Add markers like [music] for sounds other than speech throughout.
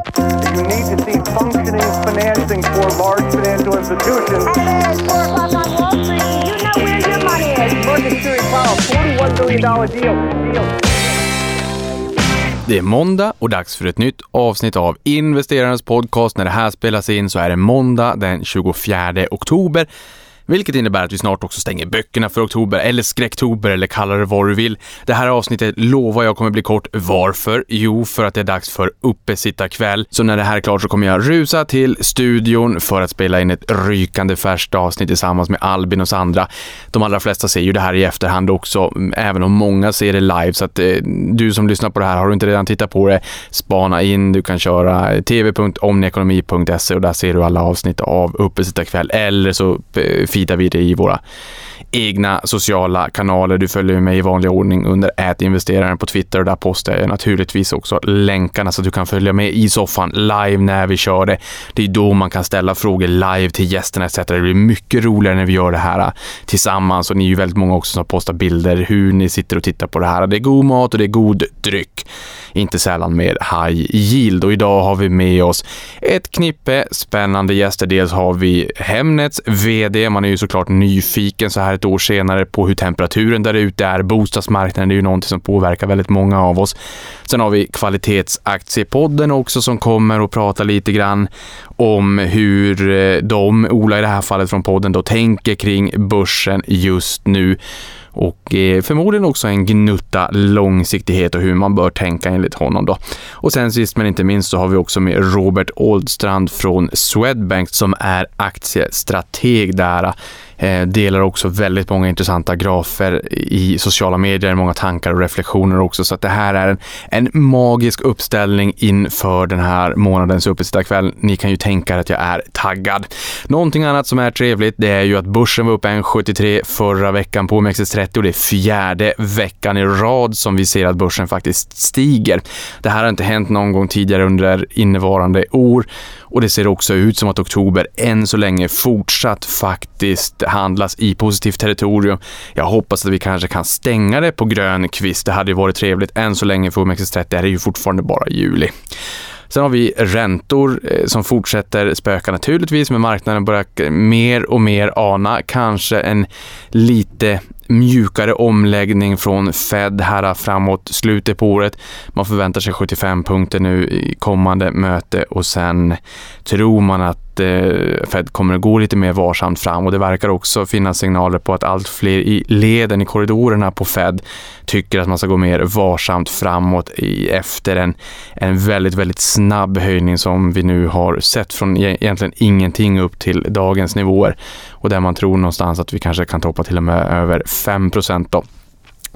You need to see functioning financing for large financial institutions. Hey, it's 4 o'clock on Wall Street. You know where your money is. Series Powell, $41 billion deal. deal. Det är måndag och dags för ett nytt avsnitt av Investerarens podcast. När det här spelas in så är det måndag den 24 oktober. Vilket innebär att vi snart också stänger böckerna för oktober, eller skräcktober, eller kalla det vad du vill. Det här avsnittet lovar jag kommer bli kort. Varför? Jo, för att det är dags för uppesittarkväll. Så när det här är klart så kommer jag rusa till studion för att spela in ett rykande färskt avsnitt tillsammans med Albin och Sandra. De allra flesta ser ju det här i efterhand också, även om många ser det live. Så att eh, du som lyssnar på det här, har du inte redan tittat på det, spana in. Du kan köra tv.omniekonomi.se och där ser du alla avsnitt av uppesittarkväll. Eller så eh, feedar vi det i våra egna sociala kanaler. Du följer mig i vanlig ordning under ätinvesteraren på Twitter och där postar jag naturligtvis också länkarna så att du kan följa med i soffan live när vi kör det. Det är då man kan ställa frågor live till gästerna etc. Det blir mycket roligare när vi gör det här äh, tillsammans och ni är ju väldigt många också som postar bilder hur ni sitter och tittar på det här. Det är god mat och det är god dryck. Inte sällan med high yield och idag har vi med oss ett knippe spännande gäster. Dels har vi Hemnets VD. Man är ju såklart nyfiken så här ett år senare på hur temperaturen där ute är. Bostadsmarknaden är ju någonting som påverkar väldigt många av oss. Sen har vi kvalitetsaktiepodden också som kommer och pratar lite grann om hur eh, de, Ola i det här fallet från podden, då tänker kring börsen just nu och eh, förmodligen också en gnutta långsiktighet och hur man bör tänka enligt honom då. Och sen sist men inte minst så har vi också med Robert Oldstrand från Swedbank som är aktiestrateg där Eh, delar också väldigt många intressanta grafer i sociala medier, många tankar och reflektioner också. Så att det här är en, en magisk uppställning inför den här månadens uppesittarkväll. Ni kan ju tänka er att jag är taggad. Någonting annat som är trevligt, det är ju att börsen var uppe 1,73 förra veckan på OMXS30 och det är fjärde veckan i rad som vi ser att börsen faktiskt stiger. Det här har inte hänt någon gång tidigare under innevarande år och det ser också ut som att oktober än så länge fortsatt faktiskt handlas i positivt territorium. Jag hoppas att vi kanske kan stänga det på grön kvist. Det hade ju varit trevligt. Än så länge för OMXS30 det är det ju fortfarande bara juli. Sen har vi räntor eh, som fortsätter spöka naturligtvis, men marknaden börjar mer och mer ana kanske en lite mjukare omläggning från Fed här framåt slutet på året. Man förväntar sig 75 punkter nu i kommande möte och sen tror man att eh, Fed kommer att gå lite mer varsamt fram och det verkar också finnas signaler på att allt fler i leden i korridorerna på Fed tycker att man ska gå mer varsamt framåt i, efter en, en väldigt, väldigt snabb höjning som vi nu har sett från e-, egentligen ingenting upp till dagens nivåer och där man tror någonstans att vi kanske kan toppa till och med över 5 då.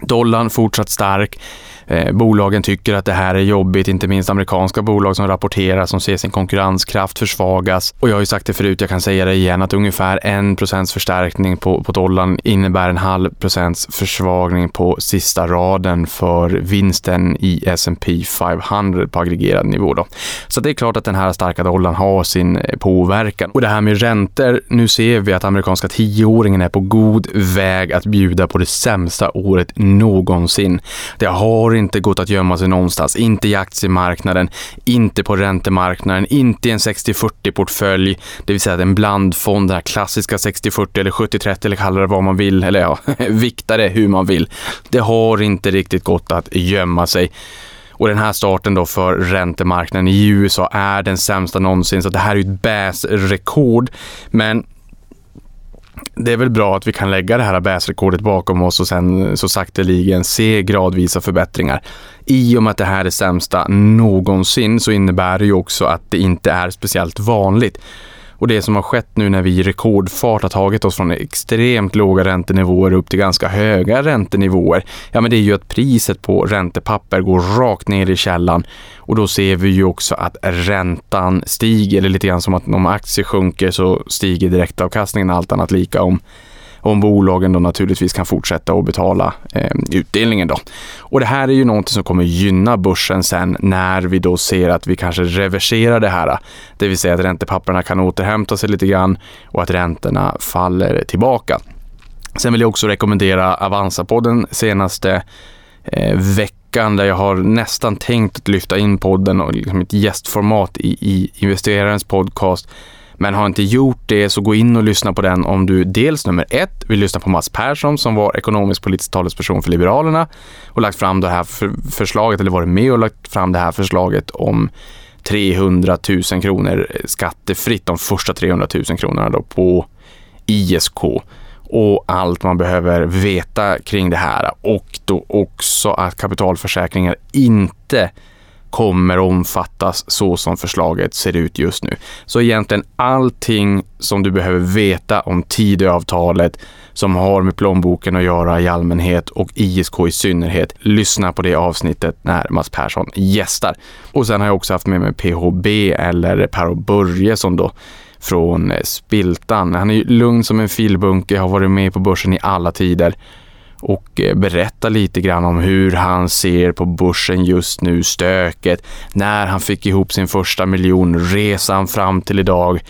Dollarn fortsatt stark. Eh, bolagen tycker att det här är jobbigt, inte minst amerikanska bolag som rapporterar som ser sin konkurrenskraft försvagas. Och jag har ju sagt det förut, jag kan säga det igen, att ungefär 1 procents förstärkning på, på dollarn innebär en halv procents försvagning på sista raden för vinsten i S&P 500 på aggregerad nivå. Då. Så det är klart att den här starka dollarn har sin eh, påverkan. Och det här med räntor, nu ser vi att amerikanska tioåringen är på god väg att bjuda på det sämsta året någonsin. Det har inte gått att gömma sig någonstans. Inte i aktiemarknaden, inte på räntemarknaden, inte i en 60-40-portfölj, det vill säga en blandfond, den här klassiska 60-40 eller 70-30 eller kalla det vad man vill, eller ja, [laughs] vikta det hur man vill. Det har inte riktigt gått att gömma sig. Och den här starten då för räntemarknaden i USA är den sämsta någonsin, så det här är ju ett BAS-rekord. Men det är väl bra att vi kan lägga det här bäsrekordet bakom oss och sen så sakteligen se gradvisa förbättringar. I och med att det här är sämsta någonsin så innebär det ju också att det inte är speciellt vanligt. Och det som har skett nu när vi i rekordfart har tagit oss från extremt låga räntenivåer upp till ganska höga räntenivåer, ja men det är ju att priset på räntepapper går rakt ner i källan. Och då ser vi ju också att räntan stiger, eller lite grann som att om aktier sjunker så stiger direktavkastningen allt annat lika om om bolagen då naturligtvis kan fortsätta att betala eh, utdelningen då. Och det här är ju någonting som kommer gynna börsen sen när vi då ser att vi kanske reverserar det här. Eh. Det vill säga att räntepapperna kan återhämta sig lite grann och att räntorna faller tillbaka. Sen vill jag också rekommendera Avanza-podden senaste eh, veckan veckan där jag har nästan tänkt att lyfta in podden och liksom ett gästformat i, i investerarens podcast. Men har inte gjort det så gå in och lyssna på den om du dels nummer ett vill lyssna på Mats Persson som var ekonomisk politisk talesperson för Liberalerna och lagt fram det här för, förslaget eller varit med och lagt fram det här förslaget om 300 000 kronor skattefritt, de första 300 000 kronorna då på ISK och allt man behöver veta kring det här. Och då också att kapitalförsäkringar inte kommer omfattas så som förslaget ser ut just nu. Så egentligen allting som du behöver veta om Tidöavtalet som har med plånboken att göra i allmänhet och ISK i synnerhet. Lyssna på det avsnittet när Mats Persson gästar. Och sen har jag också haft med mig PHB eller Per Börje som då från Spiltan. Han är ju lugn som en filbunke, har varit med på börsen i alla tider och eh, berätta lite grann om hur han ser på börsen just nu, stöket, när han fick ihop sin första miljon, resan fram till idag.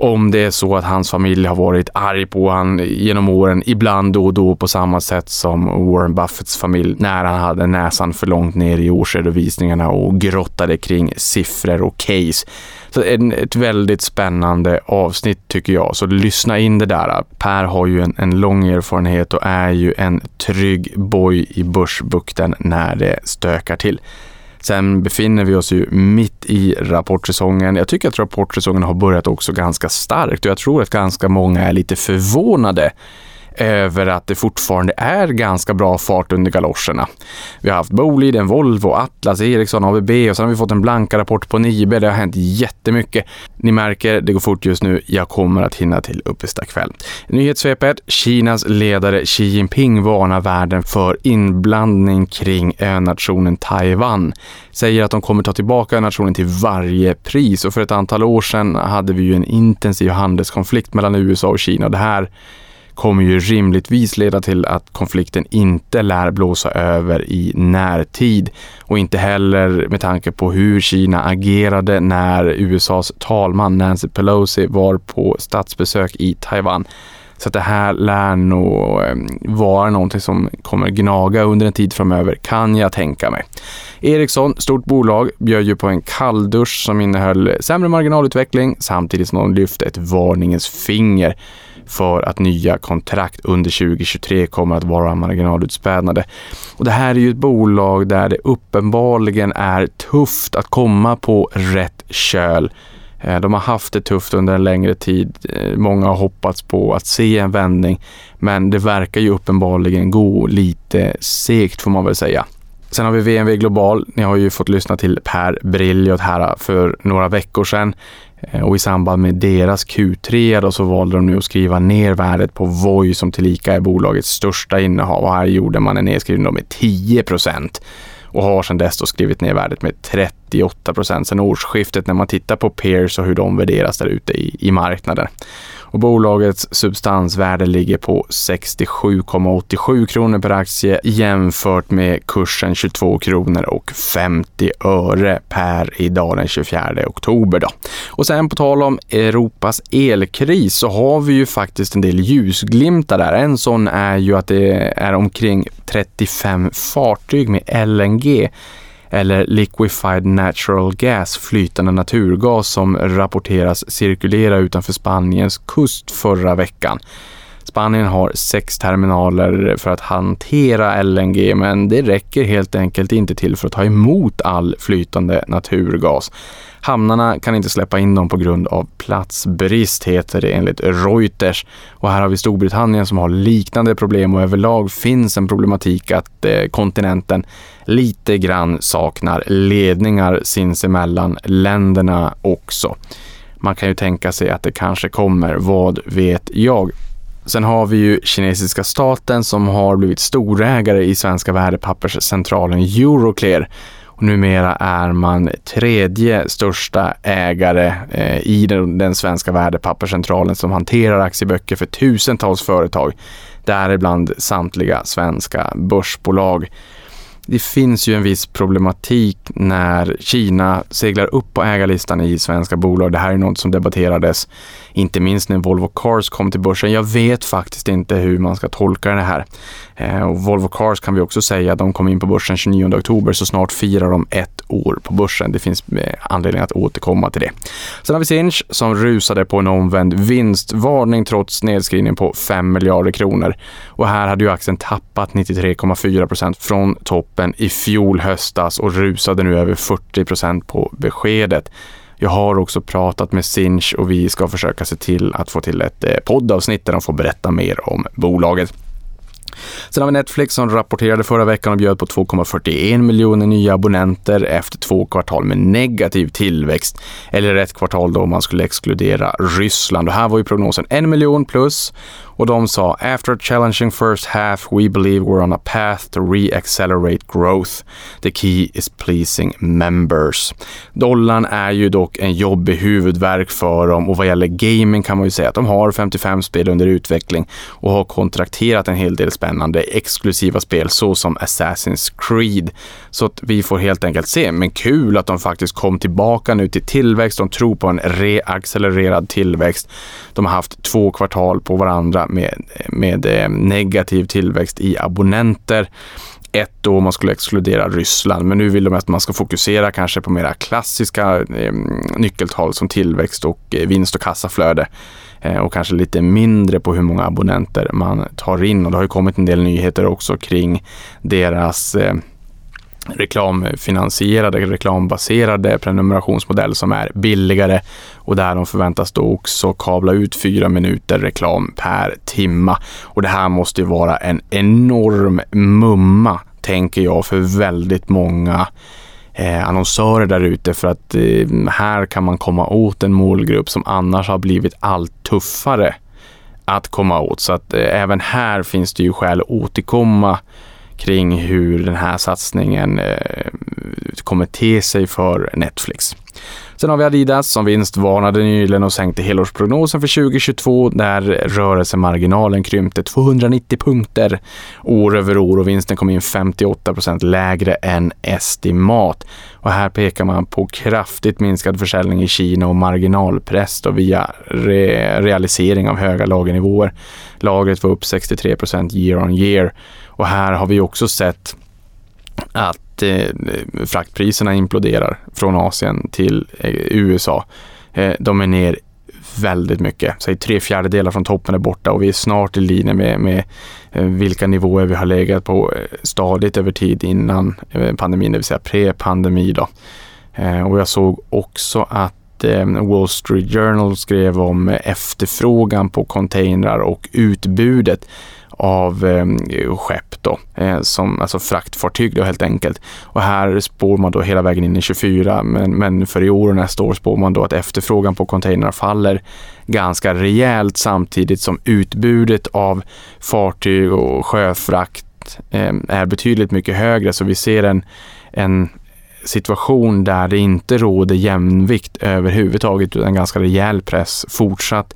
Om det är så att hans familj har varit arg på han genom åren, ibland då och då på samma sätt som Warren Buffetts familj när han hade näsan för långt ner i årsredovisningarna och grottade kring siffror och case. Så en, ett väldigt spännande avsnitt tycker jag, så lyssna in det där. Per har ju en, en lång erfarenhet och är ju en trygg boj i börsbukten när det stökar till. Sen befinner vi oss ju mitt i rapportsäsongen. Jag tycker att rapportsäsongen har börjat också ganska starkt och jag tror att ganska många är lite förvånade över att det fortfarande är ganska bra fart under galoscherna. Vi har haft Boliden, Volvo, Atlas, Ericsson, ABB och sen har vi fått en blanka rapport på Nibe. Det har hänt jättemycket. Ni märker, det går fort just nu. Jag kommer att hinna till uppesta kväll. Nyhetssvepet. Kinas ledare Xi Jinping varnar världen för inblandning kring önationen Taiwan. Säger att de kommer ta tillbaka önationen till varje pris och för ett antal år sedan hade vi ju en intensiv handelskonflikt mellan USA och Kina. Det här kommer ju rimligtvis leda till att konflikten inte lär blåsa över i närtid och inte heller med tanke på hur Kina agerade när USAs talman Nancy Pelosi var på statsbesök i Taiwan. Så att det här lär nog ehm, vara någonting som kommer gnaga under en tid framöver, kan jag tänka mig. Ericsson, stort bolag, bjöd ju på en kalldusch som innehöll sämre marginalutveckling samtidigt som de lyfte ett varningens finger för att nya kontrakt under 2023 kommer att vara marginalutspädnade. Och det här är ju ett bolag där det uppenbarligen är tufft att komma på rätt köl. Eh, de har haft det tufft under en längre tid. Eh, många har hoppats på att se en vändning, men det verkar ju uppenbarligen gå lite segt får man väl säga. Sen har vi VNV Global. Ni har ju fått lyssna till Per Brilliot här för några veckor sedan. Eh, och i samband med deras Q3 då så valde de nu att skriva ner värdet på Voi som tillika är bolagets största innehav. Och här gjorde man en nedskrivning med 10 procent och har sedan dess då skrivit ner värdet med 30 98 procent sedan årsskiftet när man tittar på peers och hur de värderas där ute i, i marknaden och bolagets substansvärde ligger på 67,87 kronor per aktie jämfört med kursen 22 kronor och 50 öre per idag den 24 oktober. Då. Och sen på tal om Europas elkris så har vi ju faktiskt en del ljusglimtar där. En sån är ju att det är omkring 35 fartyg med LNG eller liquefied natural gas, flytande naturgas som rapporteras cirkulera utanför Spaniens kust förra veckan. Spanien har sex terminaler för att hantera LNG men det räcker helt enkelt inte till för att ta emot all flytande naturgas. Hamnarna kan inte släppa in dem på grund av platsbrist, heter det enligt Reuters. Och här har vi Storbritannien som har liknande problem och överlag finns en problematik att eh, kontinenten lite grann saknar ledningar sinsemellan länderna också. Man kan ju tänka sig att det kanske kommer, vad vet jag? Sen har vi ju kinesiska staten som har blivit storägare i svenska värdepapperscentralen Euroclear och numera är man tredje största ägare eh, i den, den svenska värdepapperscentralen som hanterar aktieböcker för tusentals företag, däribland samtliga svenska börsbolag. det finns ju en viss problematik när Kina seglar upp på ägarlistan i svenska bolag. Det här är något som debatterades inte minst när Volvo Cars kom till börsen. Jag vet faktiskt inte hur man ska tolka det här. Eh, och Volvo Cars kan vi också säga, de kom in på börsen 29 oktober så snart firar de ett år på börsen. Det finns eh, anledning att återkomma till det. Sen har vi Sinch som rusade på en omvänd vinstvarning trots nedskrivning på 5 miljarder kronor. Och här hade ju aktien tappat 93,4 procent från toppen i fjol höstas och rusade nu över 40 procent på beskedet. Jag har också pratat med Sinch och vi ska försöka se till att få till ett eh, poddavsnitt där de får berätta mer om bolaget. Sen har vi Netflix som rapporterade förra veckan och bjöd på 2,41 miljoner nya abonnenter efter två kvartal med negativ tillväxt. Eller ett kvartal då man skulle exkludera Ryssland. Och här var ju prognosen 1 miljon plus och de sa “After a challenging first half we believe we're on a path to re-accelerate growth. The key is pleasing members”. Dollarn är ju dock en jobbig huvudvärk för dem och vad gäller gaming kan man ju säga att de har 55 spel under utveckling och har kontrakterat en hel del spännande exklusiva spel såsom Assassin's Creed. Så att vi får helt enkelt se, men kul att de faktiskt kom tillbaka nu till tillväxt. De tror på en reaccelererad tillväxt. De har haft två kvartal på varandra med, med eh, negativ tillväxt i abonnenter ett då om man skulle exkludera Ryssland. Men nu vill de att man ska fokusera kanske på mera klassiska eh, nyckeltal som tillväxt och eh, vinst och kassaflöde. Eh, och kanske lite mindre på hur många abonnenter man tar in. Och det har ju kommit en del nyheter också kring deras eh, reklamfinansierade, reklambaserade prenumerationsmodell som är billigare och där de förväntas då också kabla ut fyra minuter reklam per timma. Och det här måste ju vara en enorm mumma, tänker jag, för väldigt många eh, annonsörer där ute för att eh, här kan man komma åt en målgrupp som annars har blivit allt tuffare att komma åt. Så att eh, även här finns det ju skäl att återkomma kring hur den här satsningen eh, kommer te sig för Netflix. Sen har vi Adidas som vinstvarnade nyligen och sänkte helårsprognosen för 2022 där rörelsemarginalen krympte 290 punkter år över år och vinsten kom in 58 procent lägre än estimat. Och här pekar man på kraftigt minskad försäljning i Kina och marginalpress då via re realisering av höga lagernivåer. Lagret var upp 63 procent year on year och här har vi också sett att eh, fraktpriserna imploderar från Asien till eh, USA. Eh, de är ner väldigt mycket. Säg tre fjärdedelar från toppen är borta och vi är snart i linje med, med eh, vilka nivåer vi har legat på eh, stadigt över tid innan eh, pandemin, det vill säga pre-pandemi. Då. Och jag såg också att Wall Street Journal skrev om efterfrågan på containrar och utbudet av eh, skepp då, eh, som, alltså fraktfartyg då helt enkelt. Och här spår man då hela vägen in i 24, men, men för i år och nästa år spår man då att efterfrågan på containrar faller ganska rejält samtidigt som utbudet av fartyg och sjöfrakt eh, är betydligt mycket högre. Så vi ser en, en situation där det inte råder jämvikt överhuvudtaget utan ganska rejäl press fortsatt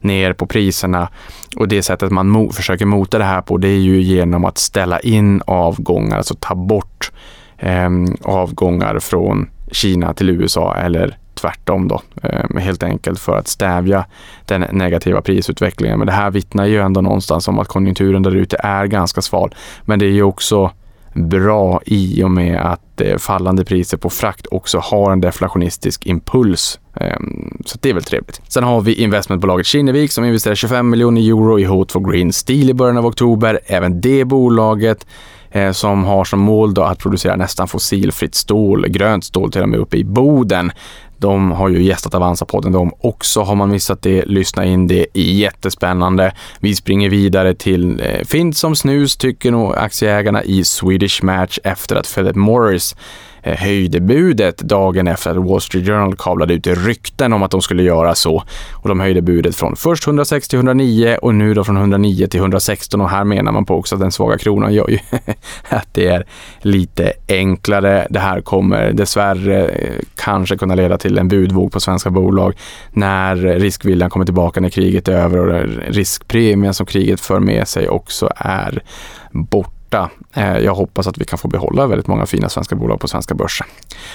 ner på priserna. Och det sättet man mo försöker mota det här på det är ju genom att ställa in avgångar, alltså ta bort eh, avgångar från Kina till USA eller tvärtom då, eh, helt enkelt för att stävja den negativa prisutvecklingen. Men det här vittnar ju ändå någonstans om att konjunkturen där ute är ganska sval. Men det är ju också bra i och med att eh, fallande priser på frakt också har en deflationistisk impuls. Ehm, så det är väl trevligt. Sen har vi investmentbolaget Kinnevik som investerar 25 miljoner euro i H2 Green Steel i början av oktober. Även det bolaget eh, som har som mål då att producera nästan fossilfritt stål, grönt stål till och med uppe i Boden. De har ju gästat Avanza-podden de också. Har man missat det, lyssna in det. Jättespännande. Vi springer vidare till eh, fint som snus tycker nog aktieägarna i Swedish Match efter att Philip Morris Eh, höjde budet dagen efter att Wall Street Journal kablade ut rykten om att de skulle göra så. Och de höjde budet från först 106 till 109 och nu då från 109 till 116 och här menar man på också att den svaga kronan gör ju [laughs] att det är lite enklare. Det här kommer dessvärre eh, kanske kunna leda till en budvåg på svenska bolag när riskviljan kommer tillbaka när kriget är över och riskpremien som kriget för med sig också är borta borta. Eh, jag hoppas att vi kan få behålla väldigt många fina svenska bolag på svenska börsen.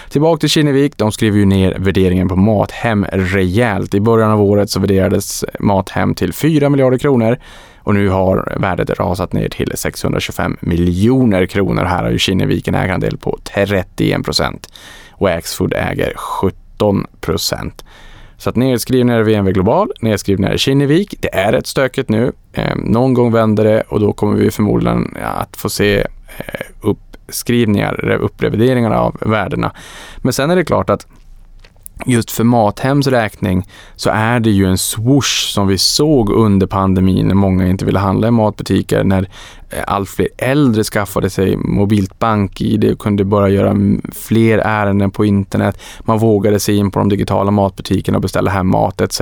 Tillbaka till Kinnevik. De skriver ju ner värderingen på Mathem rejält. I början av året så värderades Mathem till 4 miljarder kronor och nu har värdet rasat ner till 625 miljoner kronor. Här har ju Kinnevik en ägarandel på 31 procent och Axfood äger 17 procent. Så att nedskrivningar i VNV Global, nedskrivningar i Kinnevik. Det är rätt stökigt nu. Eh, någon gång vänder det och då kommer vi förmodligen att få se eh, uppskrivningar, upprevideringar av värdena. Men sen är det klart att just för Mathems räkning så är det ju en swoosh som vi såg under pandemin när många inte ville handla i matbutiker, när eh, allt fler äldre skaffade sig mobilt bank-id och kunde börja göra fler ärenden på internet. Man vågade sig in på de digitala matbutikerna och beställa hem mat etc.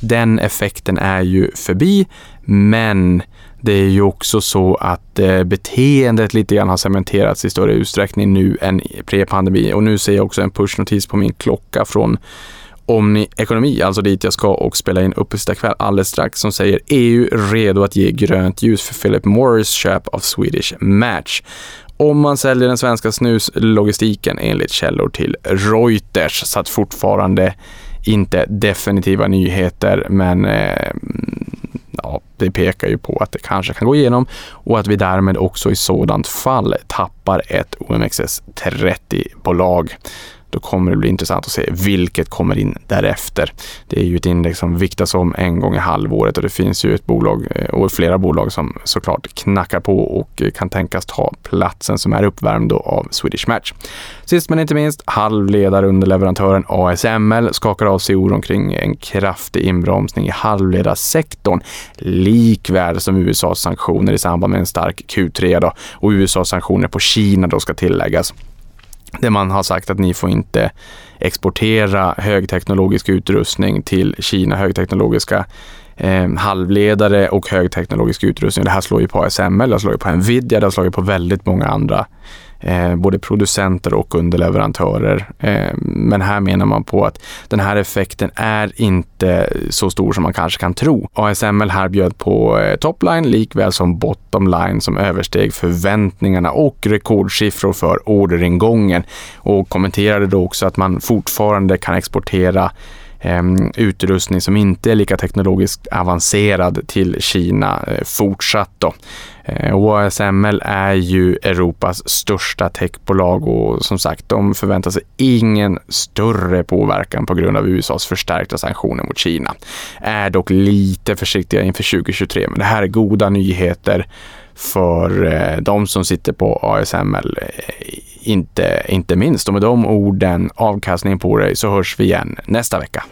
Den effekten är ju förbi, men det är ju också så att eh, beteendet lite grann har cementerats i större utsträckning nu än pre-pandemi. Och nu ser jag också en pushnotis på min klocka från Omni Ekonomi, alltså dit jag ska och spela in kväll alldeles strax, som säger EU redo att ge grönt ljus för Philip Morris köp av Swedish Match. Om man säljer den svenska snuslogistiken enligt källor till Reuters, så att fortfarande inte definitiva nyheter, men eh, ja, det pekar ju på att det kanske kan gå igenom och att vi därmed också i sådant fall tappar ett OMXS 30-bolag då kommer det bli intressant att se vilket kommer in därefter. Det är ju ett index som viktas om en gång i halvåret och det finns ju ett bolag eh, och flera bolag som såklart knackar på och eh, kan tänkas ta platsen som är uppvärmd av Swedish Match. Sist men inte minst, halvledarunderleverantören ASML skakar av sig oron kring en kraftig inbromsning i halvledarsektorn, likväl som USAs sanktioner i samband med en stark Q3 då, och USAs sanktioner på Kina då ska tilläggas där man har sagt att ni får inte exportera högteknologisk utrustning till Kina, högteknologiska eh, halvledare och högteknologisk utrustning. Det här slår ju på ASML, det slår ju på Nvidia, det slår ju på väldigt många andra eh, både producenter och underleverantörer. Eh, men här menar man på att den här effekten är inte så stor som man kanske kan tro. ASML här bjöd på eh, topline likväl som bottomline som översteg förväntningarna och rekordsiffror för orderingången och kommenterade då också att man fortfarande kan exportera Ehm, utrustning som inte är lika teknologiskt avancerad till Kina eh, fortsatt. Då. Ehm, OSML är ju Europas största techbolag och som sagt, de förväntar sig ingen större påverkan på grund av USAs förstärkta sanktioner mot Kina. Är dock lite försiktiga inför 2023, men det här är goda nyheter för eh, de som sitter på ASML, eh, inte, inte minst. Och med de orden, avkastning på dig, så hörs vi igen nästa vecka.